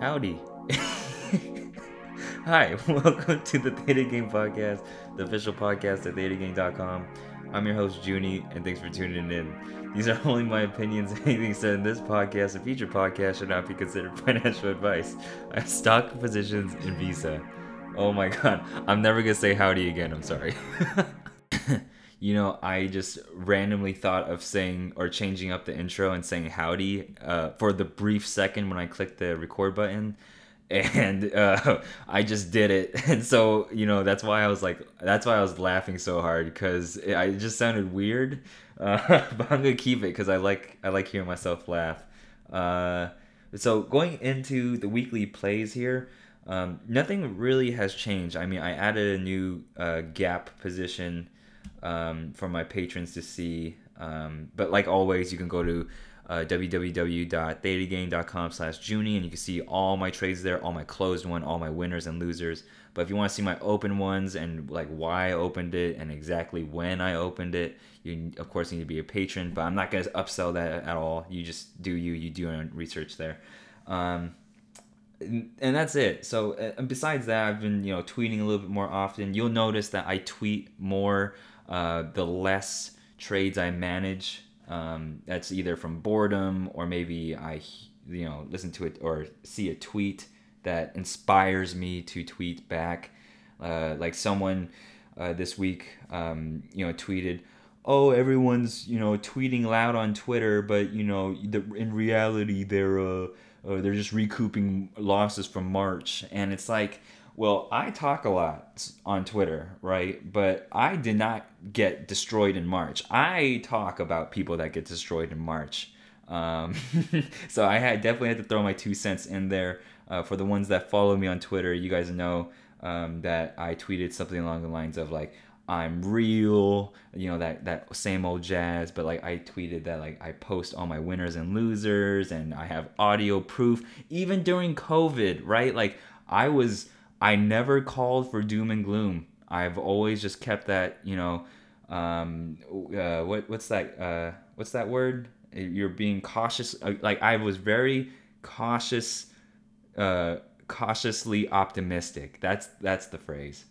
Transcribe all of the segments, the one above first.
Howdy. Hi, welcome to the Theta Gang Podcast, the official podcast at ThetaGang.com. I'm your host, Junie, and thanks for tuning in. These are only my opinions. Anything said in this podcast and future podcast should not be considered financial advice. I have stock positions in Visa. Oh my god, I'm never gonna say howdy again, I'm sorry. You know, I just randomly thought of saying or changing up the intro and saying howdy uh, for the brief second when I clicked the record button. And uh, I just did it. And so, you know, that's why I was like, that's why I was laughing so hard because it, just sounded weird. Uh, but I'm going to keep it because I like, I like hearing myself laugh. Uh, so going into the weekly plays here, um, nothing really has changed. I mean, I added a new uh, gap position um, for my patrons to see. Um, but like always, you can go to uh, slash Junie and you can see all my trades there, all my closed one, all my winners and losers. But if you want to see my open ones and like why I opened it and exactly when I opened it, you of course need to be a patron. But I'm not gonna upsell that at all. You just do you. You do your own research there. Um, and that's it. So uh, besides that, I've been you know tweeting a little bit more often. You'll notice that I tweet more uh, the less trades I manage. Um, that's either from boredom or maybe I, you know, listen to it or see a tweet that inspires me to tweet back. Uh, like someone uh, this week, um, you know, tweeted, "Oh, everyone's you know tweeting loud on Twitter, but you know, the, in reality, they're uh, uh, they're just recouping losses from March." And it's like, well, I talk a lot on Twitter, right? But I did not get destroyed in March. I talk about people that get destroyed in March. Um, so I had definitely had to throw my two cents in there. Uh, for the ones that follow me on Twitter, you guys know um, that I tweeted something along the lines of like, I'm real, you know, that, that same old jazz. But like I tweeted that like I post all my winners and losers and I have audio proof, even during COVID, right? Like I was I never called for doom and gloom. I've always just kept that, you know, um, uh, what what's that? Uh, what's that word? You're being cautious. Uh, like I was very cautious, uh, cautiously optimistic. That's that's the phrase.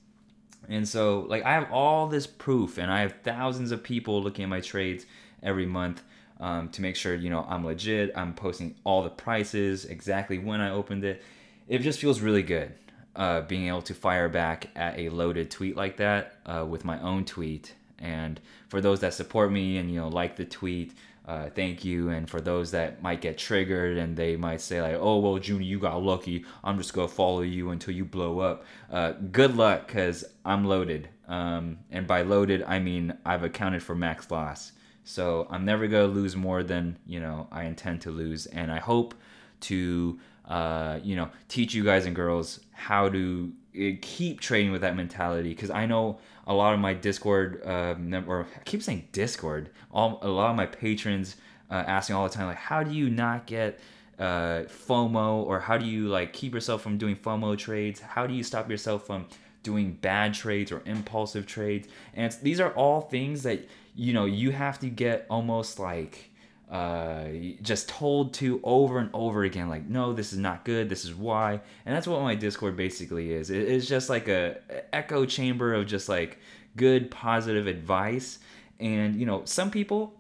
And so, like, I have all this proof, and I have thousands of people looking at my trades every month um, to make sure you know I'm legit. I'm posting all the prices, exactly when I opened it. It just feels really good uh, being able to fire back at a loaded tweet like that uh, with my own tweet. And for those that support me and you know like the tweet, uh, thank you. And for those that might get triggered and they might say like, "Oh well, Junie, you got lucky. I'm just gonna follow you until you blow up." Uh, good luck, cause I'm loaded. Um, and by loaded, I mean I've accounted for max loss. So I'm never gonna lose more than you know I intend to lose, and I hope to uh, you know, teach you guys and girls how to eh, keep trading with that mentality. Because I know a lot of my Discord, uh, or I keep saying Discord, all a lot of my patrons uh, asking all the time, like, how do you not get uh, FOMO, or how do you like keep yourself from doing FOMO trades? How do you stop yourself from doing bad trades or impulsive trades? And these are all things that you know you have to get almost like uh, just told to over and over again like no this is not good. This is why. And that's what my discord basically is. It's just like a echo chamber of just like good positive advice. And you know some people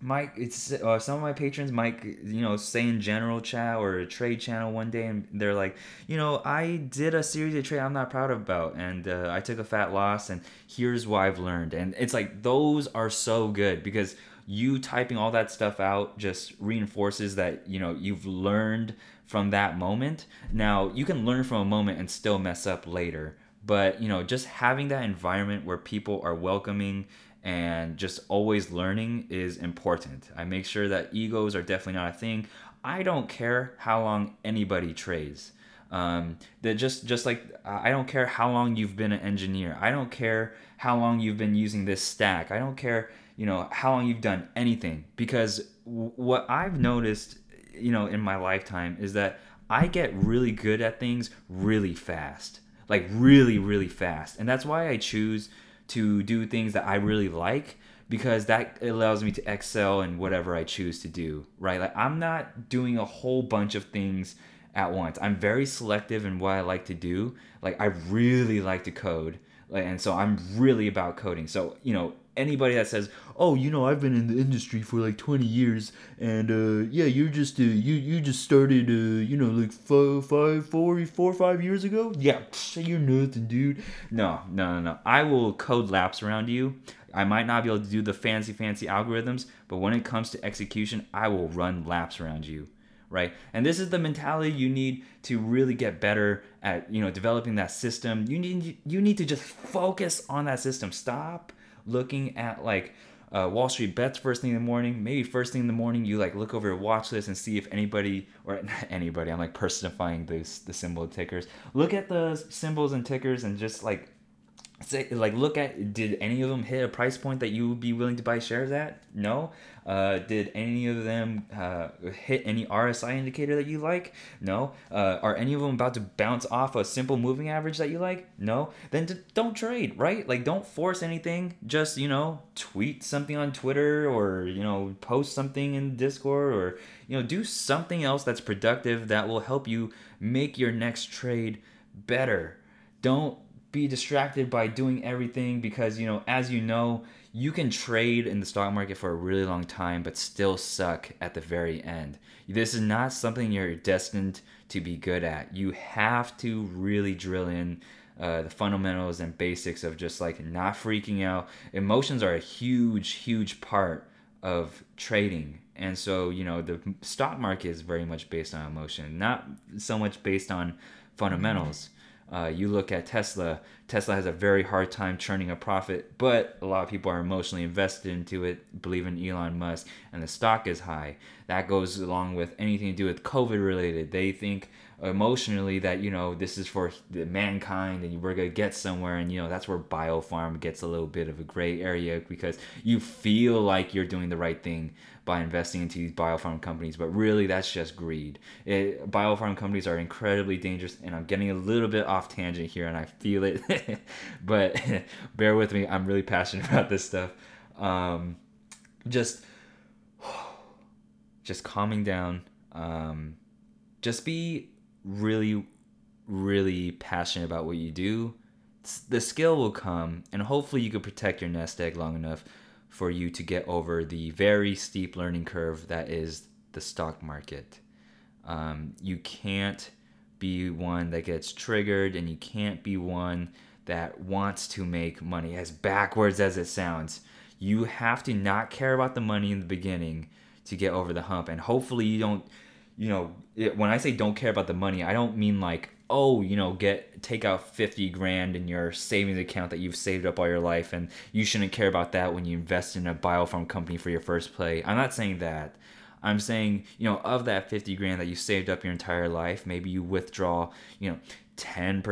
might it's uh, some of my patrons might you know say in general chat or a trade channel one day and they're like you know i did a series of trade i'm not proud about and uh, i took a fat loss and here's what i've learned. And it's like those are so good because you typing all that stuff out just reinforces that you know you've learned from that moment now you can learn from a moment and still mess up later but you know just having that environment where people are welcoming and just always learning is important i make sure that egos are definitely not a thing i don't care how long anybody trades um, that just just like I don't care how long you've been an engineer. I don't care how long you've been using this stack. I don't care you know how long you've done anything because w- what i've noticed you know in my lifetime is that i get really good at things really fast like really really fast and that's why i choose to do things that i really like because that allows me to excel in whatever i choose to do right like i'm not doing a whole bunch of things at once. I'm very selective in what I like to do. Like I really like to code, and so I'm really about coding. So you know, anybody that says, "Oh, you know, I've been in the industry for like 20 years, and uh, yeah, you're just uh, you you just started, uh, you know, like five, five, four, four, five years ago." Yeah, you're nothing, dude. No, no, no, no. I will code laps around you. I might not be able to do the fancy, fancy algorithms, but when it comes to execution, I will run laps around you right and this is the mentality you need to really get better at you know developing that system you need you need to just focus on that system stop looking at like uh, Wall Street bets first thing in the morning. Maybe first thing in the morning, you like look over your watch list and see if anybody or anybody. I'm like personifying this the symbol tickers. Look at the symbols and tickers and just like say like look at did any of them hit a price point that you would be willing to buy shares at no uh, did any of them uh, hit any rsi indicator that you like? No. Uh, are any of them about to bounce off a simple moving average that you like? No. Then d- don't trade right? Like don't force anything. Just you know tweet something on twitter or you know post something in discord or you know do something else that's productive that will help you make your next trade better. Don't be distracted by doing everything because you know as you know you can trade in the stock market for a really long time but still suck at the very end. This is not something you're destined to be good at. You have to really drill in uh, the fundamentals and basics of just like not freaking out. Emotions are a huge huge part of trading. And so you know the stock market is very much based on emotion not so much based on fundamentals uh, you look at Tesla. Tesla has a very hard time churning a profit, but a lot of people are emotionally invested into it, believe in Elon Musk, and the stock is high. That goes along with anything to do with COVID related. They think emotionally that you know this is for mankind and we're gonna get somewhere, and you know that's where biopharm gets a little bit of a gray area because you feel like you're doing the right thing by investing into these biopharm companies, but really that's just greed. It, biopharm companies are incredibly dangerous, and I'm getting a little bit off tangent here, and I feel it, but bear with me. I'm really passionate about this stuff. Um, just, just calming down. Um, just be really, really passionate about what you do. The skill will come, and hopefully you can protect your nest egg long enough for you to get over the very steep learning curve that is the stock market. Um, you can't be one that gets triggered, and you can't be one that wants to make money, as backwards as it sounds. You have to not care about the money in the beginning to get over the hump, and hopefully, you don't. You know, it, when I say don't care about the money, I don't mean like oh, you know, get take out 50 grand in your savings account that you've saved up all your life and you shouldn't care about that when you invest in a biopharm company for your first play. I'm not saying that. I'm saying, you know, of that 50 grand that you saved up your entire life, maybe you withdraw, you know, 10%,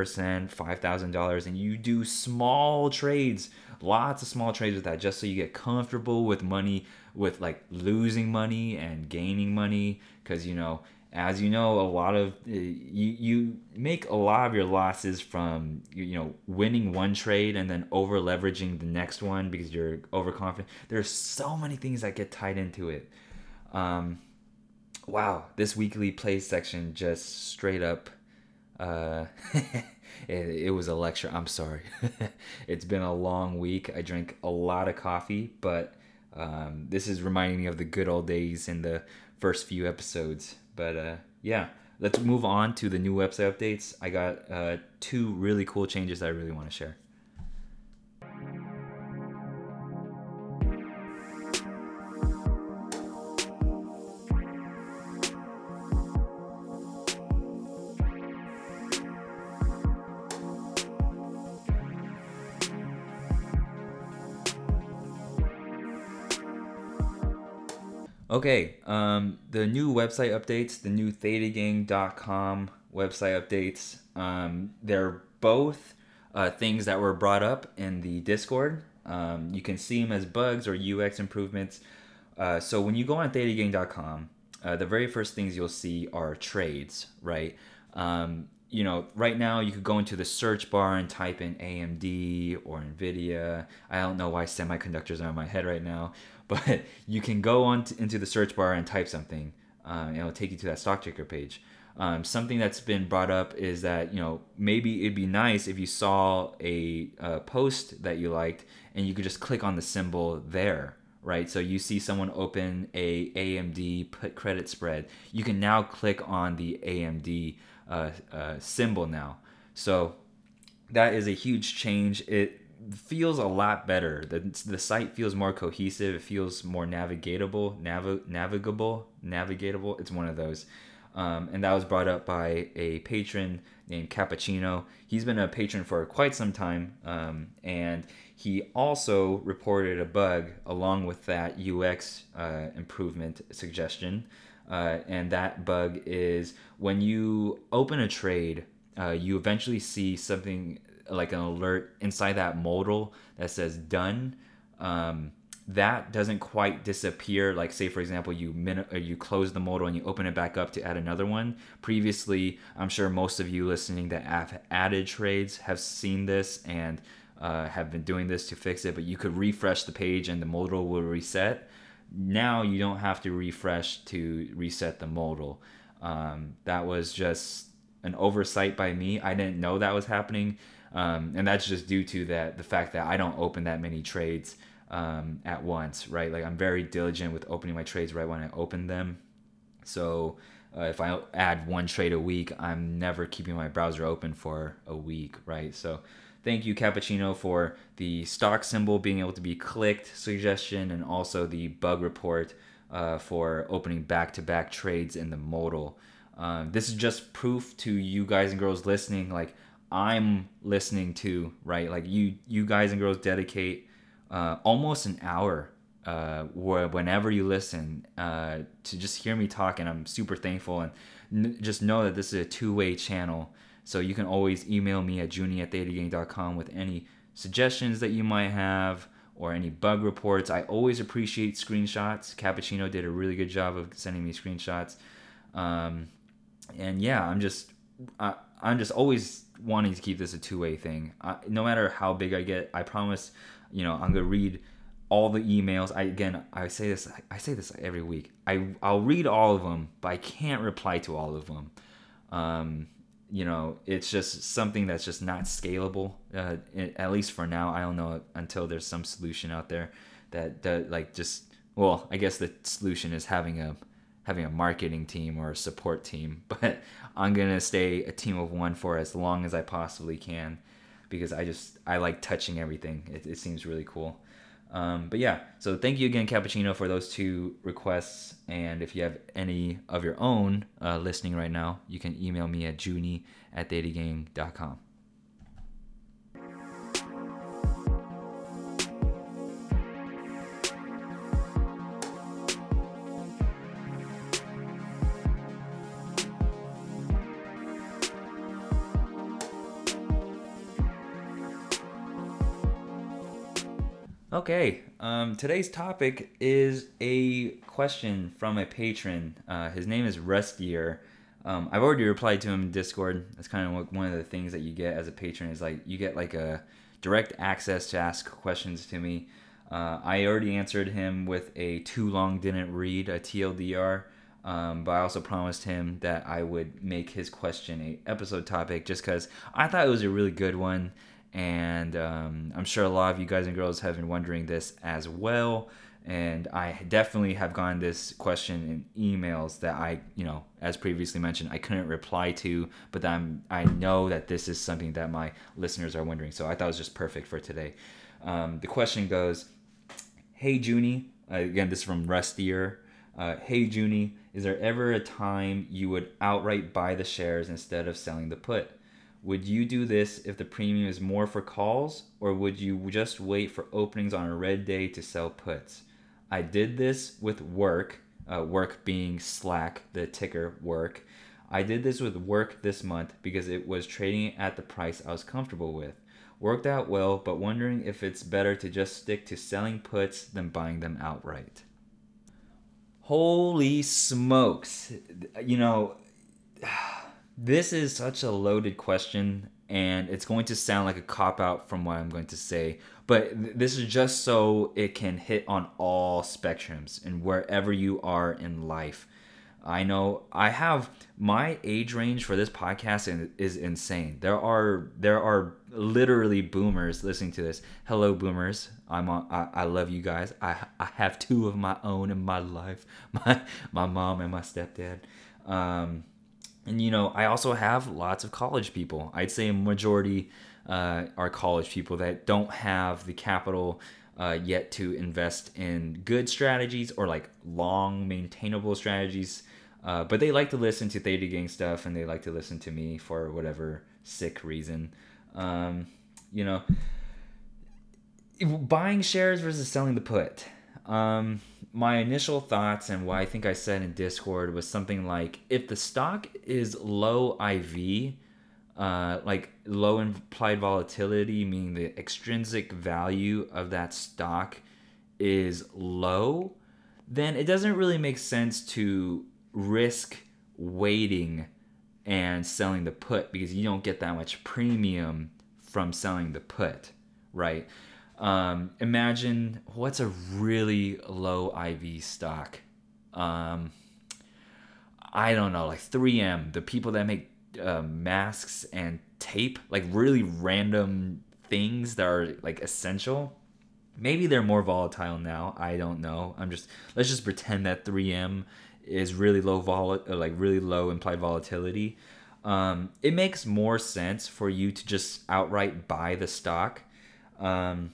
$5,000 and you do small trades, lots of small trades with that just so you get comfortable with money with like losing money and gaining money cuz you know, as you know, a lot of uh, you you make a lot of your losses from you know winning one trade and then over leveraging the next one because you're overconfident. There's so many things that get tied into it. Um, wow, this weekly play section just straight up. Uh, it, it was a lecture. I'm sorry. it's been a long week. I drank a lot of coffee, but um, this is reminding me of the good old days in the first few episodes. But uh, yeah, let's move on to the new website updates. I got uh, two really cool changes I really want to share. Okay, um, the new website updates, the new thetagang.com website updates, um, they're both uh, things that were brought up in the Discord. Um, you can see them as bugs or UX improvements. Uh, so when you go on thetagang.com, uh, the very first things you'll see are trades, right? Um, you know, right now you could go into the search bar and type in AMD or NVIDIA. I don't know why semiconductors are in my head right now, but you can go on to, into the search bar and type something, uh, and it'll take you to that stock ticker page. Um, something that's been brought up is that you know maybe it'd be nice if you saw a, a post that you liked and you could just click on the symbol there right? So you see someone open a AMD put credit spread, you can now click on the AMD uh, uh, symbol now. So that is a huge change. It feels a lot better. The, the site feels more cohesive. It feels more navigatable, nav- navigable, navigatable. It's one of those. Um, and that was brought up by a patron named Cappuccino. He's been a patron for quite some time, um, and he also reported a bug along with that UX uh, improvement suggestion. Uh, and that bug is when you open a trade, uh, you eventually see something like an alert inside that modal that says done. Um, that doesn't quite disappear. Like say for example, you min- you close the modal and you open it back up to add another one. Previously, I'm sure most of you listening that have added trades have seen this and uh, have been doing this to fix it. But you could refresh the page and the modal will reset. Now you don't have to refresh to reset the modal. Um, that was just an oversight by me. I didn't know that was happening, um, and that's just due to that the fact that I don't open that many trades um, at once, right? Like I'm very diligent with opening my trades right when I open them. So uh, if I add one trade a week, I'm never keeping my browser open for a week, right? So thank you, Cappuccino, for the stock symbol being able to be clicked suggestion and also the bug report uh, for opening back to back trades in the modal. Um, this is just proof to you guys and girls listening, like I'm listening to, right? Like you, you guys and girls dedicate uh, almost an hour uh, whenever you listen uh, to just hear me talk, and I'm super thankful. And n- just know that this is a two way channel. So you can always email me at junie at thetagang.com with any suggestions that you might have or any bug reports. I always appreciate screenshots. Cappuccino did a really good job of sending me screenshots. Um, and yeah, I'm just I, I'm just always wanting to keep this a two way thing. I, no matter how big I get, I promise you know, I'm gonna read all the emails. I again, I say this, I say this every week. I I'll read all of them, but I can't reply to all of them. Um, you know, it's just something that's just not scalable. Uh, at least for now, I don't know until there's some solution out there that that like just well, I guess the solution is having a having a marketing team or a support team, but I'm gonna stay a team of one for as long as I possibly can because I just I like touching everything. It, it seems really cool. Um, but yeah, so thank you again, Cappuccino, for those two requests. And if you have any of your own uh, listening right now, you can email me at junie at thetagang.com. Okay, um, today's topic is a question from a patron. Uh, his name is Rustier. Um, I've already replied to him in Discord. That's kind of one of the things that you get as a patron is like you get like a direct access to ask questions to me. Uh, I already answered him with a too long didn't read a TLDR, um, but I also promised him that I would make his question a episode topic just because I thought it was a really good one and um, I'm sure a lot of you guys and girls have been wondering this as well. And I definitely have gotten this question in emails that I, you know, as previously mentioned, I couldn't reply to, but I'm, I know that this is something that my listeners are wondering. So I thought it was just perfect for today. Um, the question goes, Hey Junie, uh, again, this is from Rustier. Uh, hey Junie, is there ever a time you would outright buy the shares instead of selling the put? Would you do this if the premium is more for calls, or would you just wait for openings on a red day to sell puts? I did this with work, uh, work being Slack, the ticker work. I did this with work this month because it was trading at the price I was comfortable with. Worked out well, but wondering if it's better to just stick to selling puts than buying them outright. Holy smokes. You know this is such a loaded question, and it's going to sound like a cop out from what I'm going to say, but th- this is just so it can hit on all spectrums and wherever you are in life. I know I have my age range for this podcast is insane. There are there are literally boomers listening to this. Hello, boomers. I'm on, I, I love you guys. I I have two of my own in my life. My my mom and my stepdad. Um, and you know I also have lots of college people. I'd say a majority uh, are college people that don't have the capital uh, yet to invest in good strategies or like long maintainable strategies. Uh, but they like to listen to Theta Gang stuff and they like to listen to me for whatever sick reason. Um, you know, buying shares versus selling the put. Um, my initial thoughts and what I think I said in Discord was something like if the stock is low IV, uh, like low implied volatility, meaning the extrinsic value of that stock is low, then it doesn't really make sense to risk waiting and selling the put because you don't get that much premium from selling the put, right? Um, imagine what's a really low IV stock. Um, I don't know, like 3M, the people that make uh, masks and tape, like really random things that are like essential. Maybe they're more volatile now. I don't know. I'm just let's just pretend that 3M is really low vol uh, like really low implied volatility. Um, it makes more sense for you to just outright buy the stock. Um,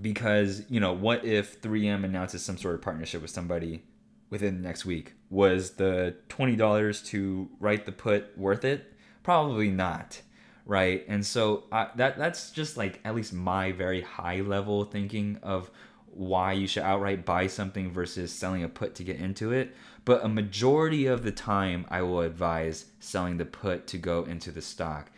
because you know what if 3M announces some sort of partnership with somebody within the next week. Was the $20 to write the put worth it? Probably not, right? And so uh, that that's just like at least my very high level thinking of why you should outright buy something versus selling a put to get into it. But a majority of the time, I will advise selling the put to go into the stock.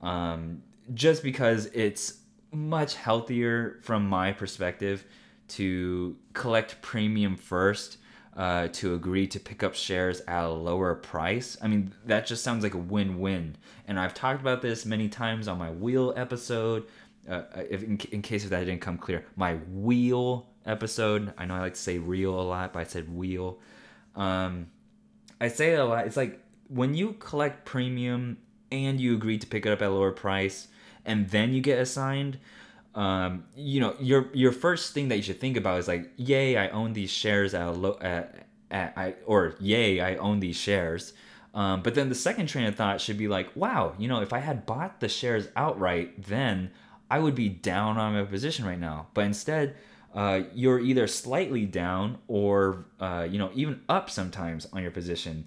Um, just because it's much healthier from my perspective to collect premium first uh, to agree to pick up shares at a lower price. I mean, that just sounds like a win win. And I've talked about this many times on my wheel episode. Uh, if in, in case if that didn't come clear, my wheel episode. I know I like to say real a lot, but I said wheel. Um, I say it a lot. It's like when you collect premium and you agree to pick it up at a lower price, and then you get assigned um, you know, your your first thing that you should think about is like, yay, I own these shares at a low, at, at, I, or yay, I own these shares. Um, but then the second train of thought should be like, wow, you know, if I had bought the shares outright, then I would be down on my position right now. But instead, uh, you're either slightly down or, uh, you know, even up sometimes on your position.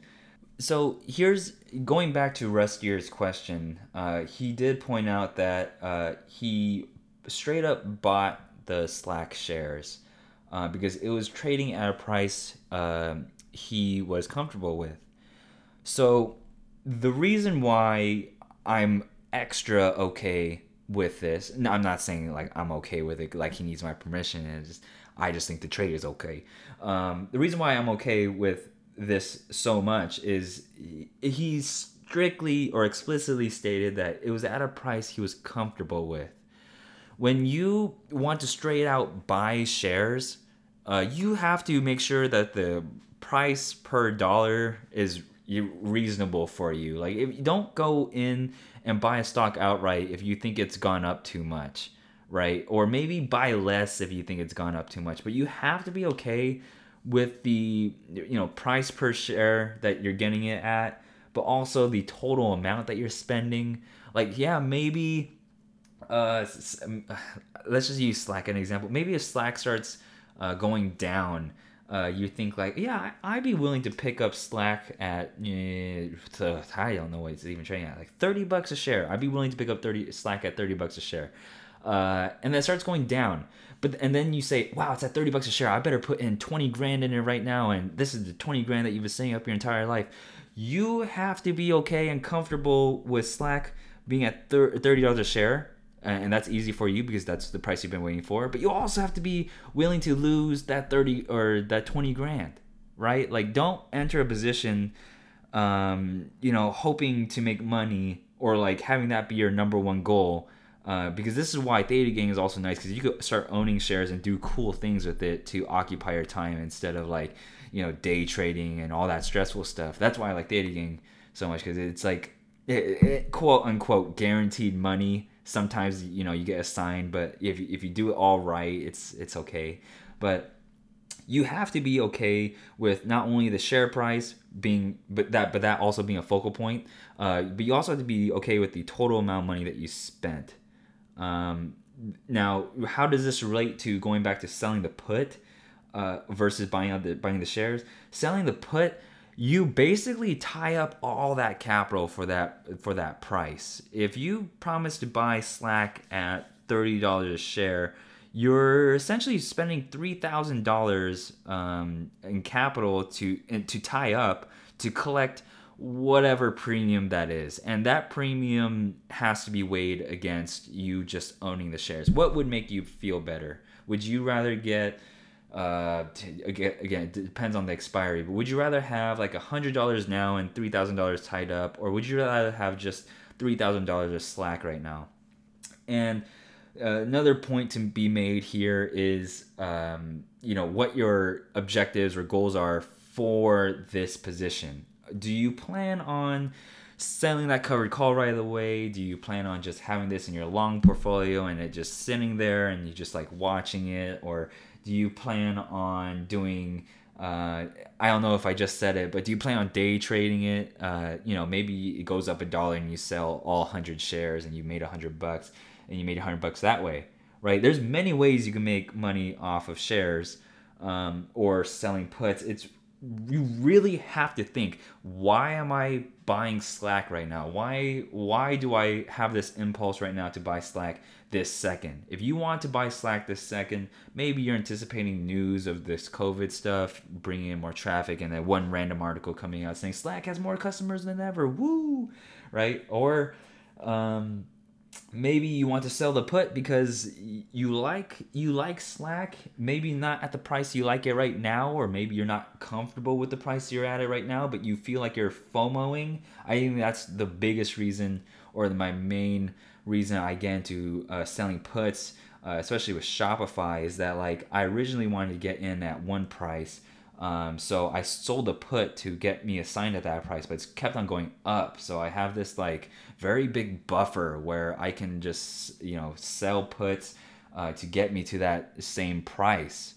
So here's going back to Rustier's question. Uh, he did point out that uh, he straight up bought the Slack shares uh, because it was trading at a price uh, he was comfortable with. So the reason why I'm extra okay with this, no, I'm not saying like I'm okay with it, like he needs my permission, and just I just think the trade is okay. Um, the reason why I'm okay with this so much is he strictly or explicitly stated that it was at a price he was comfortable with when you want to straight out buy shares, uh, you have to make sure that the price per dollar is reasonable for you. Like, if you don't go in and buy a stock outright if you think it's gone up too much, right? Or maybe buy less if you think it's gone up too much. But you have to be okay with the you know price per share that you're getting it at, but also the total amount that you're spending. Like, yeah, maybe uh, let's just use Slack an example. Maybe if Slack starts uh, going down, uh, you think like, yeah, I'd be willing to pick up Slack at, uh, I don't know what it's even trading at, like 30 bucks a share. I'd be willing to pick up 30 Slack at 30 bucks a share. Uh, and then it starts going down. But and then you say, wow, it's at 30 bucks a share. I better put in 20 grand in it right now. And this is the 20 grand that you've been saving up your entire life. You have to be okay and comfortable with Slack being at $30 a share and that's easy for you because that's the price you've been waiting for but you also have to be willing to lose that 30 or that 20 grand right like don't enter a position um, you know hoping to make money or like having that be your number one goal uh, because this is why Theta Gang is also nice because you could start owning shares and do cool things with it to occupy your time instead of like you know day trading and all that stressful stuff. That's why I like day trading so much because it's like it, it, quote unquote guaranteed money. Sometimes you know you get assigned, but if if you do it all right, it's it's okay. But you have to be okay with not only the share price being but that but that also being a focal point uh, but you also have to be okay with the total amount of money that you spent um, now how does this relate to going back to selling the put uh, versus buying out the buying the shares? Selling the put you basically tie up all that capital for that for that price. If you promise to buy slack at $30 a share you're essentially spending three thousand um, dollars in capital to to tie up to collect whatever premium that is, and that premium has to be weighed against you just owning the shares. What would make you feel better? Would you rather get uh again, again it depends on the expiry but would you rather have like a hundred dollars now and three thousand dollars tied up or would you rather have just three thousand dollars of slack right now and uh, another point to be made here is um, you know what your objectives or goals are for this position do you plan on selling that covered call right away do you plan on just having this in your long portfolio and it just sitting there and you just like watching it or do you plan on doing uh, I don't know if I just said it, but do you plan on day trading it? Uh, you know, maybe it goes up a dollar and you sell all 100 shares and you made 100 bucks and you made 100 bucks that way, right? There's many ways you can make money off of shares um, or selling puts. It's you really have to think why am i buying slack right now? Why why do i have this impulse right now to buy slack this second? If you want to buy slack this second maybe you're anticipating news of this covid stuff bringing in more traffic and then one random article coming out saying slack has more customers than ever woo right? Or um, maybe you want to sell the put because you like you like slack maybe not at the price you like it right now or maybe you're not comfortable with the price you're at it right now but you feel like you're fomoing i think that's the biggest reason or my main reason i get into uh, selling puts uh, especially with shopify is that like i originally wanted to get in at one price um, so I sold the put to get me assigned at that price, but it's kept on going up. So I have this like very big buffer where I can just you know sell puts uh, to get me to that same price.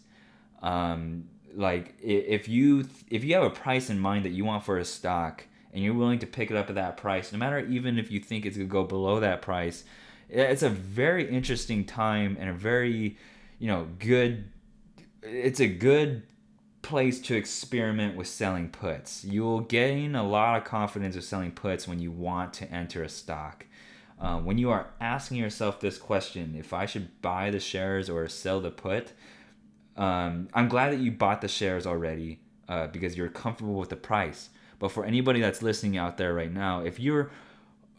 Um, like if you if you have a price in mind that you want for a stock and you're willing to pick it up at that price, no matter even if you think it's gonna go below that price, it's a very interesting time and a very you know good. It's a good place to experiment with selling puts. You will gain a lot of confidence with selling puts when you want to enter a stock. Uh, when you are asking yourself this question, if I should buy the shares or sell the put, um, I'm glad that you bought the shares already uh, because you're comfortable with the price. But for anybody that's listening out there right now, if you're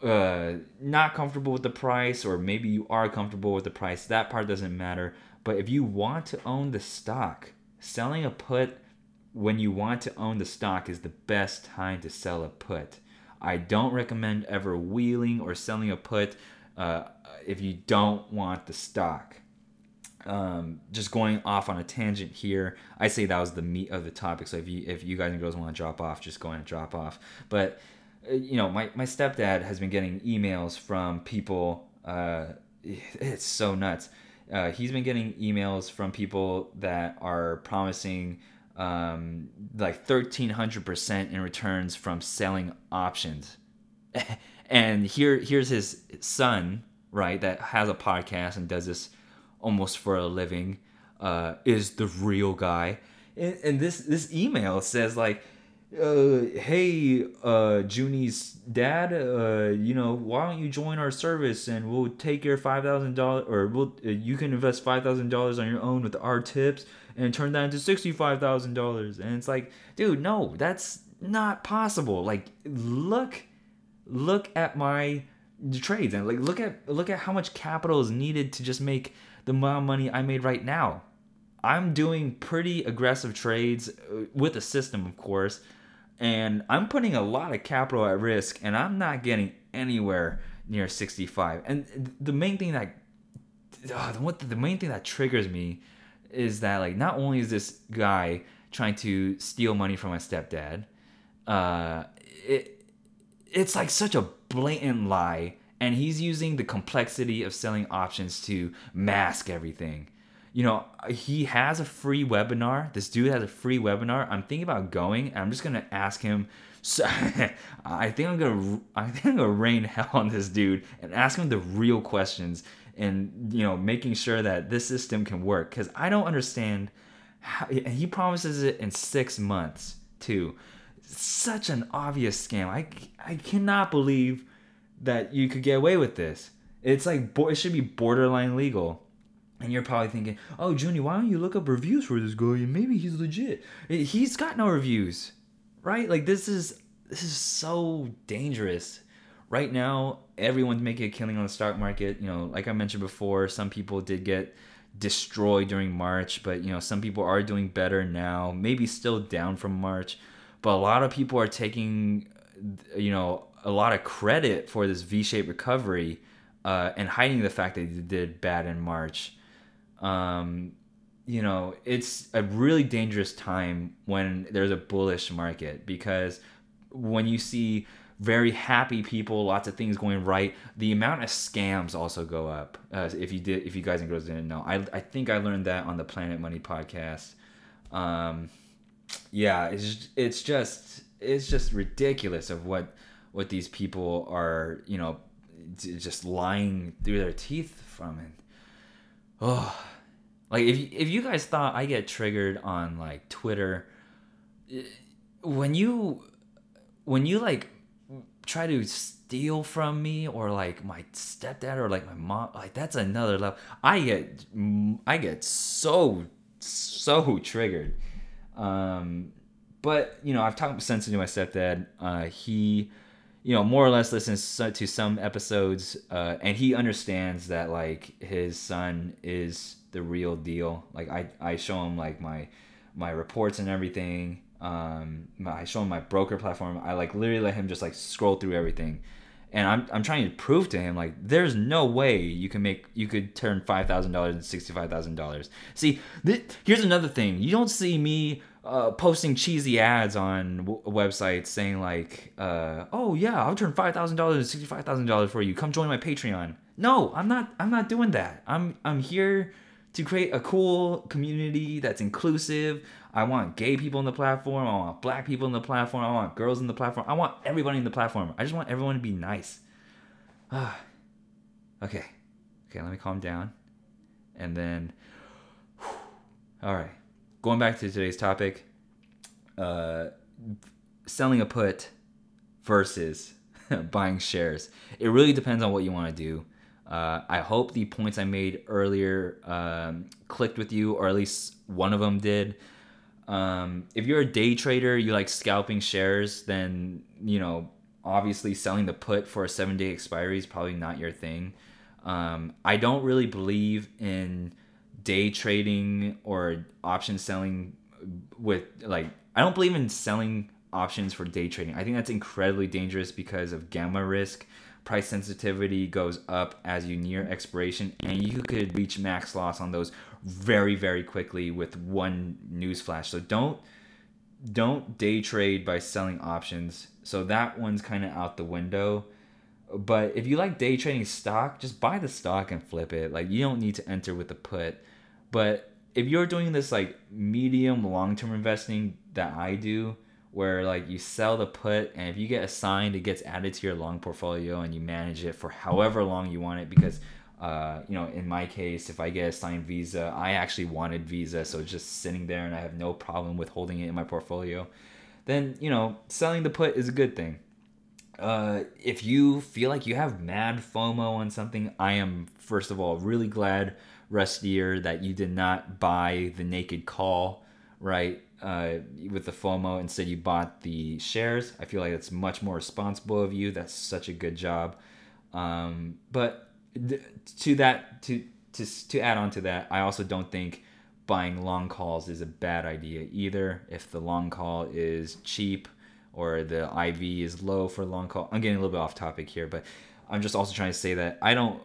uh, not comfortable with the price, or maybe you are comfortable with the price, that part doesn't matter. But if you want to own the stock, selling a put when you want to own the stock is the best time to sell a put. I don't recommend ever wheeling or selling a put uh, if you don't want the stock. Um, just going off on a tangent here, I say that was the meat of the topic. So if you if you guys and girls want to drop off, just go ahead and drop off. But uh, you know, my, my stepdad has been getting emails from people. Uh, it's so nuts uh, he's been getting emails from people that are promising um, like 1300% in returns from selling options. and here here's his son, right, that has a podcast and does this almost for a living, uh, is the real guy. And, and this this email says like uh, hey, uh, Junie's dad, uh, you know, why don't you join our service and we'll take your five thousand dollars, or we'll uh, you can invest five thousand dollars on your own with our tips and turn that into sixty five thousand dollars. And it's like, dude, no, that's not possible. Like, look, look at my trades and like look at look at how much capital is needed to just make the amount of money I made right now. I'm doing pretty aggressive trades uh, with a system, of course and I'm putting a lot of capital at risk, and I'm not getting anywhere near 65. And the main thing that what the main thing that triggers me is that like not only is this guy trying to steal money from my stepdad. Uh, it it's like such a blatant lie, and he's using the complexity of selling options to mask everything. You know, he has a free webinar. This dude has a free webinar. I'm thinking about going. And I'm just gonna ask him. So, I think I'm gonna I think I'm gonna rain hell on this dude and ask him the real questions and you know making sure that this system can work because I don't understand how he promises it in six months too. Such an obvious scam. I I cannot believe that you could get away with this. It's like it should be borderline legal. And you're probably thinking, "Oh, Junie, why don't you look up reviews for this guy? Maybe he's legit." He's got no reviews, right? Like this is this is so dangerous. Right now, everyone's making a killing on the stock market. You know, like I mentioned before, some people did get destroyed during March, but you know, some people are doing better now. Maybe still down from March, but a lot of people are taking, you know, a lot of credit for this V-shaped recovery uh, and hiding the fact that they did bad in March. Um, you know, it's a really dangerous time when there's a bullish market because when you see very happy people, lots of things going right. The amount of scams also go up. Uh, if you did, if you guys and girls didn't know, I I think I learned that on the Planet Money podcast. Um, yeah, it's it's just it's just ridiculous of what what these people are you know just lying through their teeth from it. Oh, like if if you guys thought I get triggered on like Twitter, when you when you like try to steal from me or like my stepdad or like my mom like that's another level. I get i get so so triggered. Um but you know i've talked sense to my stepdad uh he you know more or less listens to some episodes uh and he understands that like his son is the real deal like i i show him like my my reports and everything um, I show him my broker platform. I like literally let him just like scroll through everything, and I'm I'm trying to prove to him like there's no way you can make you could turn five thousand dollars into sixty five thousand dollars. See, th- here's another thing. You don't see me uh, posting cheesy ads on w- websites saying like, uh, "Oh yeah, I'll turn five thousand dollars to sixty five thousand dollars for you. Come join my Patreon." No, I'm not. I'm not doing that. I'm I'm here to create a cool community that's inclusive. I want gay people in the platform. I want black people in the platform. I want girls in the platform. I want everybody in the platform. I just want everyone to be nice. Ah. okay. Okay, let me calm down. And then whew, all right. Going back to today's topic, uh selling a put versus buying shares. It really depends on what you want to do. Uh, I hope the points I made earlier um, clicked with you, or at least one of them did. Um, if you're a day trader, you like scalping shares, then you know obviously selling the put for a seven day expiry is probably not your thing. Um, I don't really believe in day trading or option selling with like I don't believe in selling options for day trading. I think that's incredibly dangerous because of gamma risk. Price sensitivity goes up as you near expiration, and you could reach max loss on those very very quickly with one news flash. So don't don't day trade by selling options. So that one's kind of out the window. But if you like day trading stock, just buy the stock and flip it. Like you don't need to enter with the put. But if you're doing this like medium long term investing that I do, where like you sell the put and if you get assigned, it gets added to your long portfolio and you manage it for however long you want it because uh, you know, in my case, if I get assigned Visa, I actually wanted Visa, so it's just sitting there and I have no problem with holding it in my portfolio. Then, you know, selling the put is a good thing. Uh, if you feel like you have mad FOMO on something, I am, first of all, really glad, Rustier, that you did not buy the naked call, right? Uh, with the FOMO. Instead, you bought the shares. I feel like it's much more responsible of you. That's such a good job. Um, but to that to to to add on to that, I also don't think buying long calls is a bad idea either. If the long call is cheap or the IV is low for long call, I'm getting a little bit off topic here, but I'm just also trying to say that I don't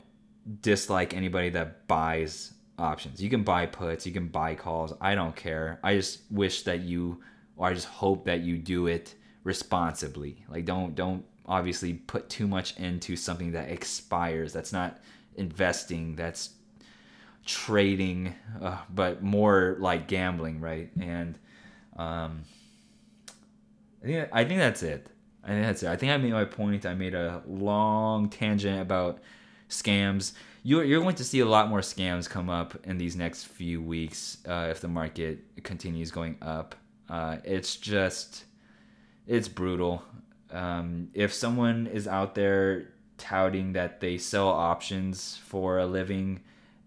dislike anybody that buys options. You can buy puts, you can buy calls. I don't care. I just wish that you, or I just hope that you do it responsibly. Like don't don't obviously put too much into something that expires. That's not investing. That's trading, uh, but more like gambling, right? And um, I think I think that's it. I think that's it. I think I made my point. I made a long tangent about scams. You're, you're going to see a lot more scams come up in these next few weeks uh, if the market continues going up. Uh, it's just, it's brutal. Um, if someone is out there touting that they sell options for a living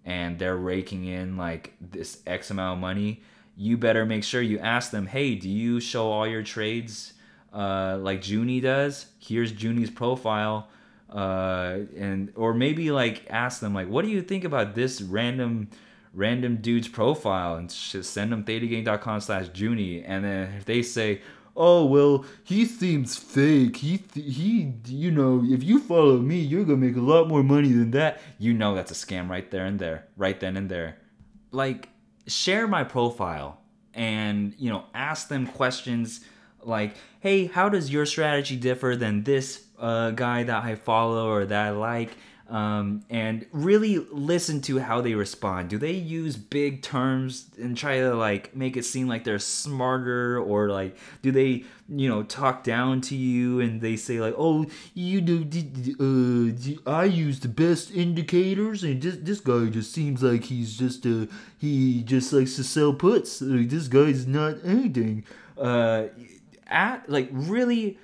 and they're raking in like this X amount of money, you better make sure you ask them, hey, do you show all your trades uh, like Junie does? Here's Junie's profile. Uh, and or maybe like ask them like, what do you think about this random random dude's profile? And just send them thetagang.com slash Junie. And then if they say, oh well he seems fake. He he you know if you follow me you're gonna make a lot more money than that. You know that's a scam right there and there right then and there. Like share my profile and you know ask them questions like hey how does your strategy differ than this uh, guy that i follow or that i like um, and really listen to how they respond. Do they use big terms and try to like make it seem like they're smarter, or like do they you know talk down to you and they say like, oh, you do, uh, I use the best indicators, and this this guy just seems like he's just a he just likes to sell puts. Like, this guy's not anything. Uh, at like really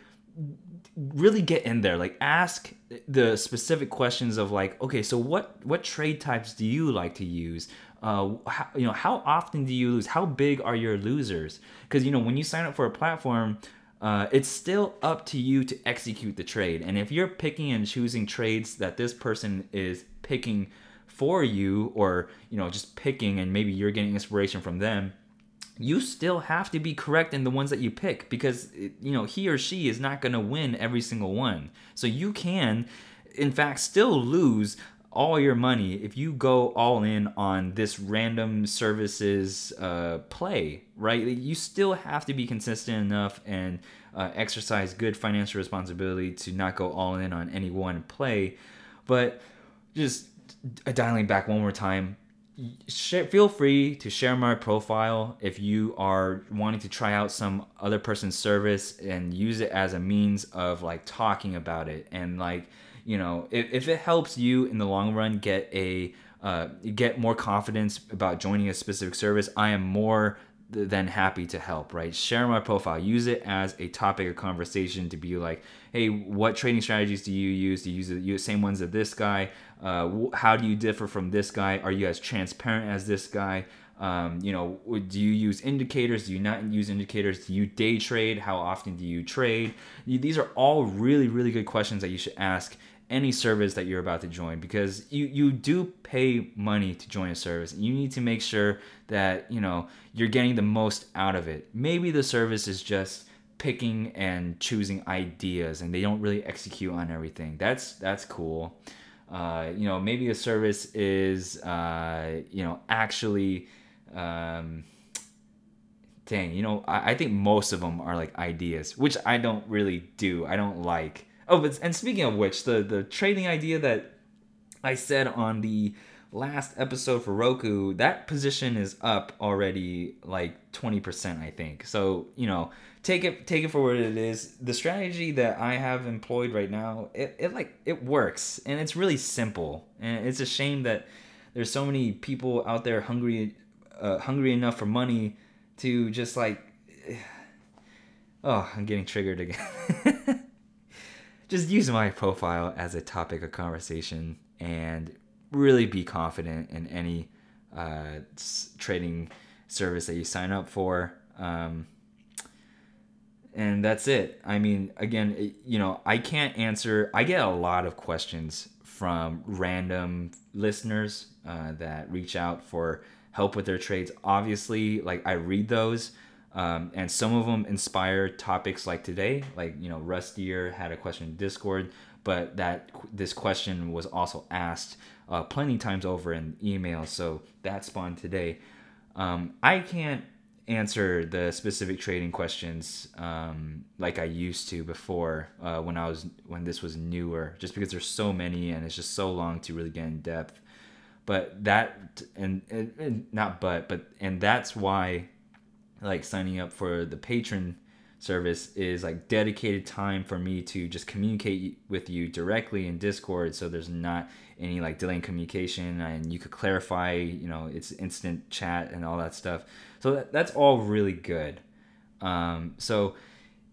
really get in there like ask the specific questions of like okay so what what trade types do you like to use? Uh how, you know how often do you lose? How big are your losers? Because you know when you sign up for a platform uh, it's still up to you to execute the trade. And if you're picking and choosing trades that this person is picking for you or you know just picking and maybe you're getting inspiration from them you still have to be correct in the ones that you pick because you know he or she is not going to win every single one. So you can in fact still lose all your money if you go all in on this random services uh, play right? You still have to be consistent enough and uh, exercise good financial responsibility to not go all in on any one play. But just dialing back one more time share, feel free to share my profile if you are wanting to try out some other person's service and use it as a means of like talking about it. And like you know if, if it helps you in the long run get a uh, get more confidence about joining a specific service i am more than happy to help, right? Share my profile. Use it as a topic of conversation to be like, hey, what trading strategies do you use? Do you use the same ones as this guy? Uh, how do you differ from this guy? Are you as transparent as this guy? Um, you know, do you use indicators? Do you not use indicators? Do you day trade? How often do you trade? These are all really, really good questions that you should ask any service that you're about to join because you you do pay money to join a service. You need to make sure that you know you're getting the most out of it. Maybe the service is just picking and choosing ideas and they don't really execute on everything. That's that's cool. Uh, you know maybe a service is uh, you know actually um, dang you know I, I think most of them are like ideas which i don't really do. I don't like oh but and speaking of which the the trading idea that i said on the last episode for Roku, that position is up already like 20%, I think. So, you know, take it take it for what it is. The strategy that I have employed right now, it, it like it works and it's really simple. And it's a shame that there's so many people out there hungry uh, hungry enough for money to just like oh, I'm getting triggered again. just use my profile as a topic of conversation and really be confident in any uh, trading service that you sign up for. Um, and that's it. I mean, again, you know, I can't answer. I get a lot of questions from random listeners uh, that reach out for help with their trades. Obviously, like I read those, um, and some of them inspire topics like today. Like you know, Rustier had a question in Discord, but that this question was also asked uh, plenty times over in email, so that spawned today. Um, I can't answer the specific trading questions um, like I used to before uh, when I was when this was newer, just because there's so many and it's just so long to really get in depth. But that and, and, and not but but and that's why like signing up for the Patreon service is like dedicated time for me to just communicate with you directly in discord so there's not any like delay in communication and you could clarify you know it's instant chat and all that stuff. So that, that's all really good. Um, so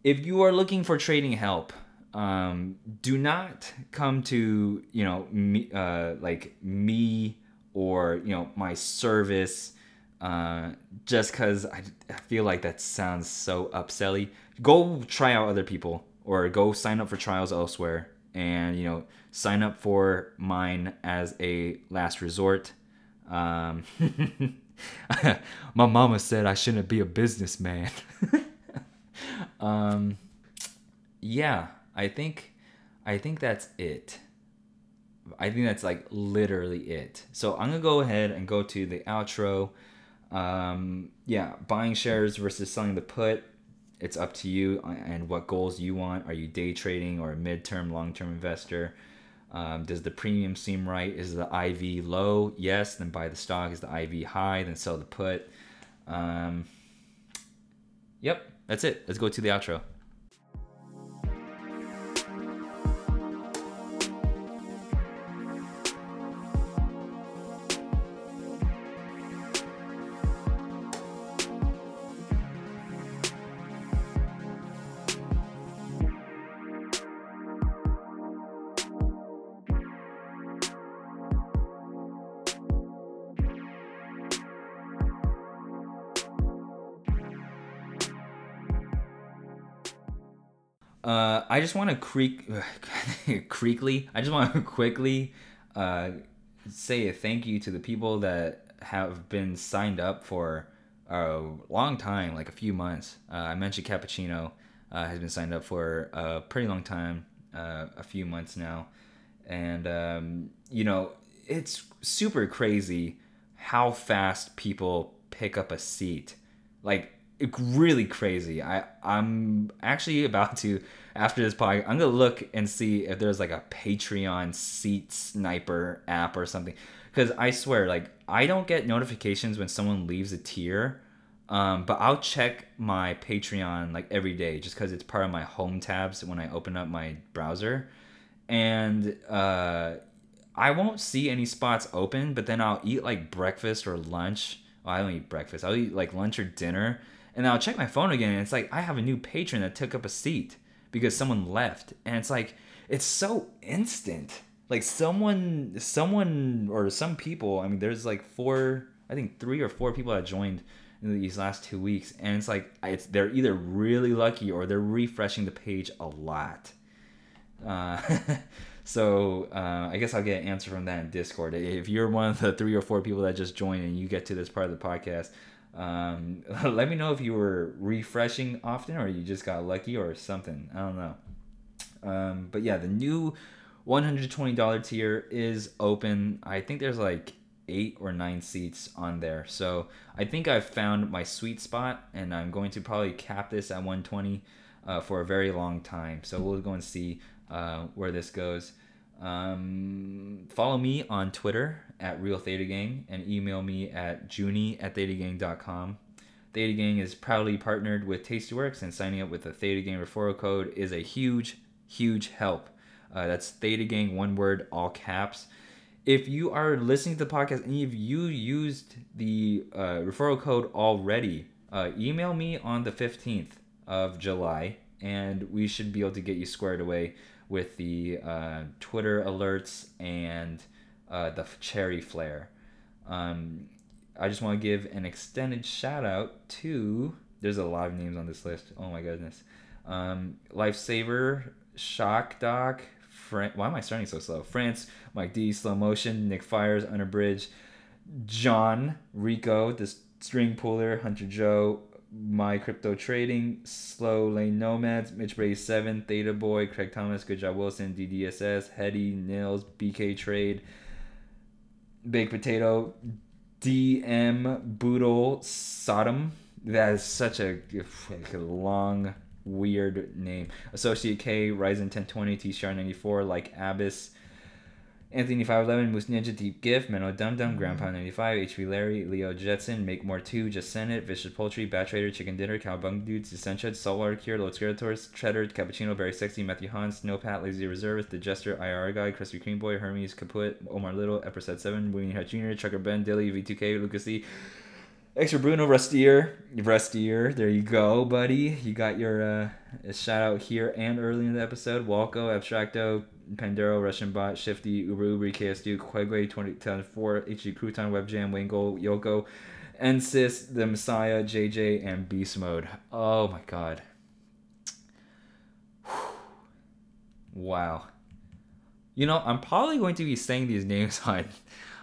if you are looking for trading help um, do not come to you know me uh, like me or you know my service uh, just because I, I feel like that sounds so upselly. Go try out other people or go sign up for trials elsewhere and you know sign up for mine as a last resort. Um, my mama said I shouldn't be a businessman. um, yeah, I think I think that's it. I think that's like literally it. So I'm gonna go ahead and go to the outro. Um, yeah, buying shares versus selling the put. It's up to you and what goals you want. Are you day trading or a midterm, long term investor? Um, does the premium seem right? Is the IV low? Yes, then buy the stock. Is the IV high? Then sell the put. Um, yep, that's it. Let's go to the outro. Uh, I just want to creak, creakly. I just want to quickly uh, say a thank you to the people that have been signed up for a long time, like a few months. Uh, I mentioned Cappuccino uh, has been signed up for a pretty long time, uh, a few months now, and um, you know it's super crazy how fast people pick up a seat. Like really crazy. I I'm actually about to after this podcast. I'm gonna look and see if there's like a Patreon seat sniper app or something. Because I swear, like I don't get notifications when someone leaves a tier, um, but I'll check my Patreon like every day just because it's part of my home tabs when I open up my browser, and uh, I won't see any spots open. But then I'll eat like breakfast or lunch. Well, I don't eat breakfast. I'll eat like lunch or dinner and I'll check my phone again, and it's like I have a new patron that took up a seat because someone left, and it's like it's so instant. Like someone, someone or some people. I mean, there's like four, I think three or four people that joined in these last two weeks, and it's like it's they're either really lucky or they're refreshing the page a lot. Uh, so uh, I guess I'll get an answer from that in Discord. If you're one of the three or four people that just joined and you get to this part of the podcast, um, let me know if you were refreshing often or you just got lucky or something. I don't know. Um, but yeah, the new $120 tier is open. I think there's like eight or nine seats on there. So I think I've found my sweet spot and I'm going to probably cap this at 120 uh, for a very long time. So we'll go and see uh, where this goes. Um, follow me on Twitter at Real Theta Gang and email me at junie at thetagang.com. Theta Gang is proudly partnered with Tastyworks, and signing up with the Theta Gang referral code is a huge, huge help. Uh, that's Theta Gang, one word, all caps. If you are listening to the podcast and if you used the uh, referral code already, uh, email me on the 15th of July, and we should be able to get you squared away with the uh, Twitter alerts and uh, the cherry flare. Um, I just want to give an extended shout out to. There's a lot of names on this list. Oh my goodness. Um, Lifesaver, Shock Doc, Fran- why am I starting so slow? France, Mike D, Slow Motion, Nick Fires, Underbridge, John, Rico, the String Puller, Hunter Joe, My Crypto Trading, Slow Lane Nomads, Mitch Brady 7, Theta Boy, Craig Thomas, Good Job Wilson, DDSS, Hetty, Nils, BK Trade, Baked Potato, DM Boodle Sodom. That is such a, like a long, weird name. Associate K, Ryzen 1020, T Star 94, like Abyss, Anthony 511, Moose Ninja, Deep Gift, Menno Dum Dum, Grandpa 95, HV Larry, Leo Jetson, Make More 2, Just Send It, Vicious Poultry, Bat Trader, Chicken Dinner, Cowbung Dudes, Essential, Saltwater Cure, Los Creators, Cheddar, Cappuccino, Very Sexy, Matthew Hans, Snowpat, Lazy Reservist, The Jester, IR Guy, Crispy Cream Boy, Hermes, Kaput, Omar Little, Epperset 7, Winnie Hut Jr., Chucker Ben, Dilly, V2K, Lucas E. Extra Bruno, Rustier, Rustier, there you go, buddy. You got your uh, shout out here and early in the episode. Walko, Abstracto, Pandero, Russian Bot, Shifty, Uber Uber, KS Duke, Quegway, 2004, HG Crouton, Webjam, Wingo, Yoko, Ensis, The Messiah, JJ, and Beast Mode. Oh my god. Wow. You know, I'm probably going to be saying these names on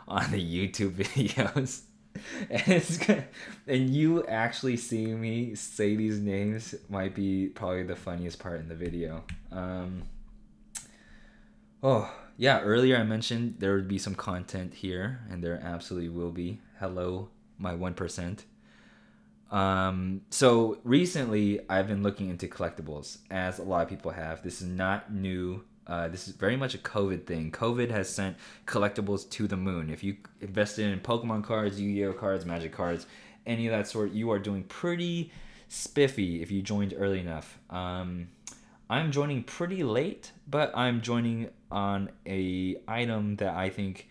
on the YouTube videos. And it's gonna, and you actually seeing me say these names might be probably the funniest part in the video. Um, Oh, yeah, earlier I mentioned there would be some content here, and there absolutely will be. Hello, my 1%. Um, so recently I've been looking into collectibles, as a lot of people have. This is not new. Uh, this is very much a COVID thing. COVID has sent collectibles to the moon. If you invested in Pokemon cards, Yu Gi Oh cards, Magic cards, any of that sort, you are doing pretty spiffy if you joined early enough. Um, I'm joining pretty late, but I'm joining on a item that I think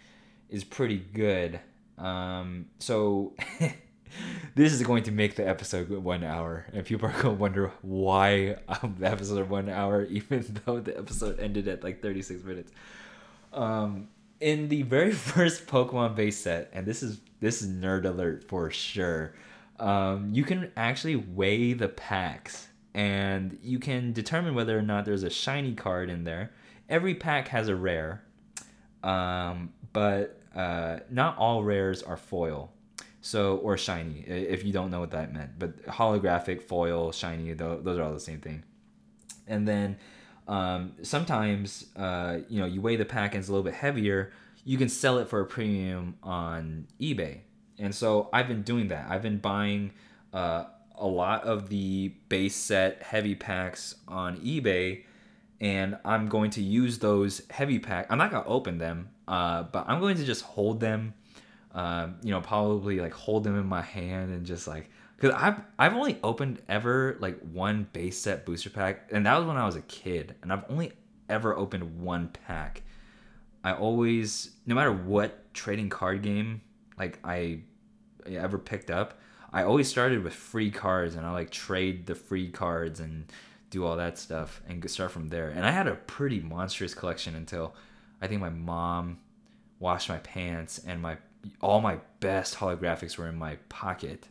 is pretty good. Um, so this is going to make the episode one hour, and people are going to wonder why um, the episode one hour, even though the episode ended at like 36 minutes. Um, in the very first Pokemon base set, and this is this is nerd alert for sure. Um, you can actually weigh the packs, and you can determine whether or not there's a shiny card in there every pack has a rare, um, but uh, not all rares are foil. So or shiny, if you don't know what that meant. But holographic, foil, shiny, those are all the same thing. And then um, sometimes uh, you know you weigh the pack and it's a little bit heavier. You can sell it for a premium on eBay. And so I've been doing that. I've been buying uh, a lot of the base set heavy packs on eBay and I'm going to use those heavy pack. I'm not gonna open them, uh, but I'm going to just hold them. Um, you know, probably like hold them in my hand and just like, cause I've I've only opened ever like one base set booster pack, and that was when I was a kid, and I've only ever opened one pack. I always, no matter what trading card game like I ever picked up, I always started with free cards, and I like trade the free cards and do all that stuff and start from there. And I had a pretty monstrous collection until I think my mom washed my pants and my all my best holographics were in my pocket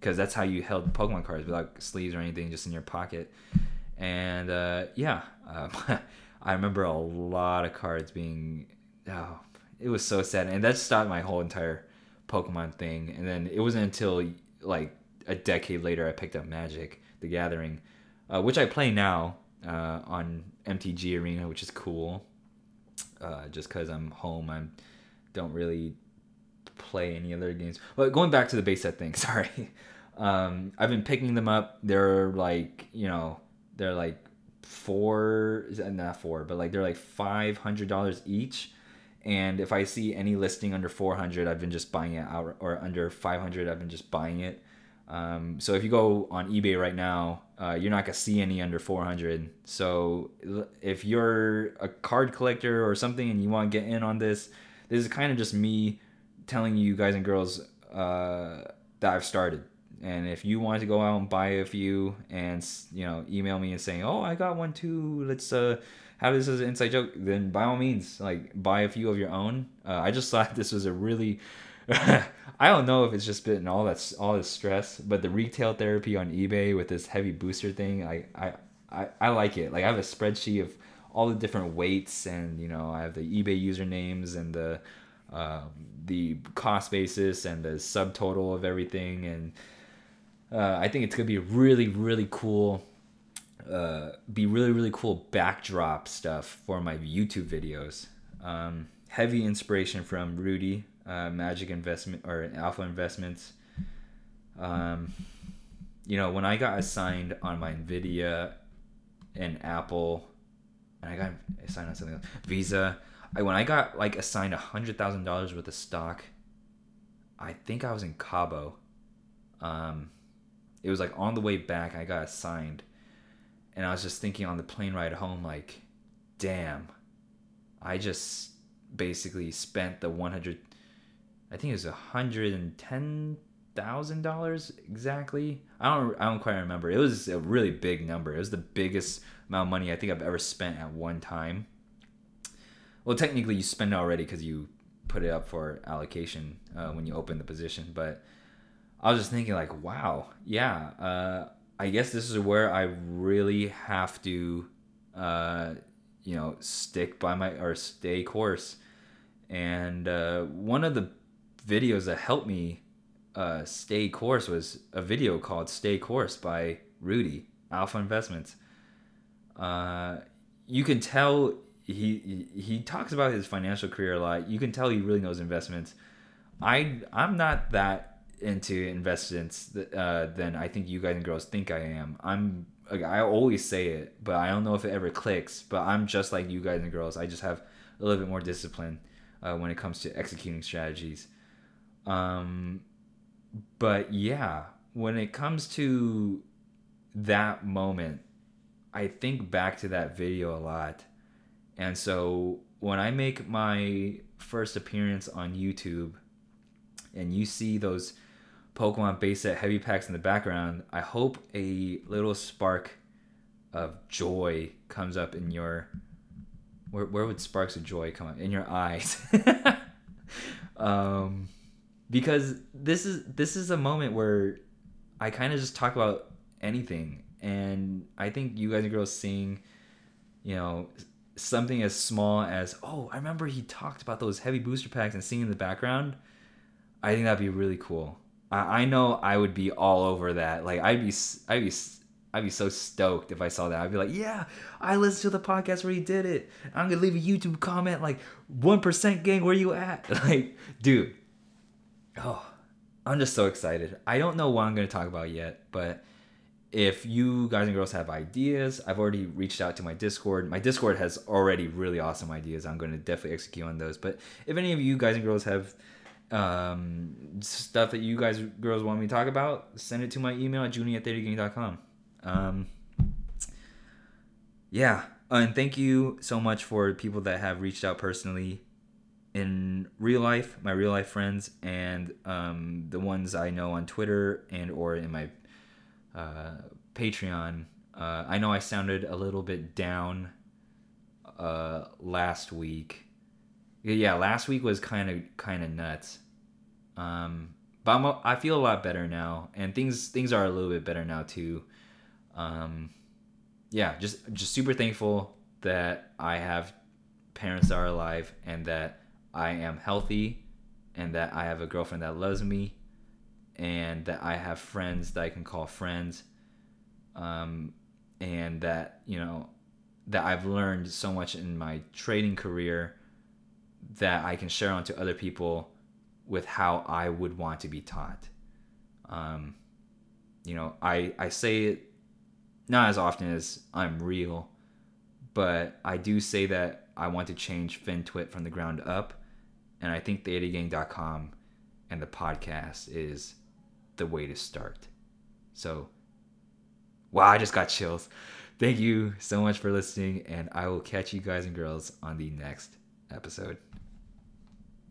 because that's how you held Pokemon cards without sleeves or anything, just in your pocket. And uh, yeah, um, I remember a lot of cards being. Oh, it was so sad, and that stopped my whole entire Pokemon thing. And then it wasn't until like a decade later I picked up Magic: The Gathering, uh, which I play now uh, on MTG Arena, which is cool. Uh, just because I'm home, I don't really play any other games. But going back to the base set thing, sorry. Um, I've been picking them up. They're like, you know, they're like four, not four, but like they're like five hundred dollars each. And if I see any listing under four hundred, I've been just buying it out, or under five hundred, I've been just buying it. Um, so if you go on eBay right now, uh, you're not gonna see any under 400. So if you're a card collector or something and you want to get in on this, this is kind of just me telling you guys and girls uh, that I've started. And if you want to go out and buy a few and you know email me and saying, "Oh, I got one too. Let's uh, have this as an inside joke," then by all means, like buy a few of your own. Uh, I just thought this was a really I don't know if it's just been all that all this stress, but the retail therapy on eBay with this heavy booster thing, I I, I, I like it. Like I have a spreadsheet of all the different weights, and you know I have the eBay usernames and the uh, the cost basis and the subtotal of everything, and uh, I think it's gonna be really really cool. Uh, be really really cool backdrop stuff for my YouTube videos. Um, heavy inspiration from Rudy, uh, Magic Investment or Alpha Investments. Um, you know, when I got assigned on my Nvidia and Apple, and I got assigned on something else, Visa. I, when I got like assigned a hundred thousand dollars worth of stock, I think I was in Cabo. Um, it was like on the way back. I got assigned, and I was just thinking on the plane ride home, like, damn, I just basically spent the one hundred. I think it was hundred and ten thousand dollars exactly. I don't I don't quite remember. It was a really big number. It was the biggest amount of money I think I've ever spent at one time. Well, technically you spend it already because you put it up for allocation uh, when you open the position. But I was just thinking like, wow, yeah. Uh, I guess this is where I really have to, uh, you know, stick by my or stay course. And uh, one of the videos that helped me uh, stay course was a video called "Stay Course" by Rudy Alpha Investments. Uh, you can tell he he talks about his financial career a lot. You can tell he really knows investments. I I'm not that into investments uh, than I think you guys and girls think I am. I'm I always say it, but I don't know if it ever clicks. But I'm just like you guys and girls. I just have a little bit more discipline uh, when it comes to executing strategies. Um, but yeah, when it comes to that moment, I think back to that video a lot. And so when I make my first appearance on YouTube and you see those Pokemon base set heavy packs in the background, I hope a little spark of joy comes up in your where, where would sparks of joy come up in your eyes um because this is this is a moment where I kind of just talk about anything, and I think you guys and girls seeing, you know, something as small as oh, I remember he talked about those heavy booster packs and seeing in the background. I think that'd be really cool. I, I know I would be all over that. Like I'd be I'd be I'd be so stoked if I saw that. I'd be like, yeah, I listened to the podcast where he did it. I'm gonna leave a YouTube comment like, one percent gang, where you at? Like, dude, oh, I'm just so excited. I don't know what I'm going to talk about yet, but if you guys and girls have ideas, I've already reached out to my Discord. My Discord has already really awesome ideas. I'm going to definitely execute on those. But if any of you guys and girls have um, stuff that you guys girls want me to talk about, send it to my email at junie at thetagang.com. Um, yeah. and thank you so much for people that have reached out personally in real life, my real life friends, and um, the ones I know on Twitter and or in my uh, Patreon. Uh, I know I sounded a little bit down uh, last week. Yeah, last week was kind of kind of nuts. Um, but I'm, I feel a lot better now, and things things are a little bit better now too. Um, yeah, just just super thankful that I have parents that are alive and that I am healthy and that I have a girlfriend that loves me and that I have friends that I can call friends um, and that you know that I've learned so much in my trading career that I can share onto other people with how I would want to be taught. Um, you know, I, I say it not as often as I'm real, but I do say that I want to change FinTwit from the ground up and I think thetagang.com and the podcast is the way to start. So, wow, I just got chills. Thank you so much for listening, and I will catch you guys and girls on the next episode.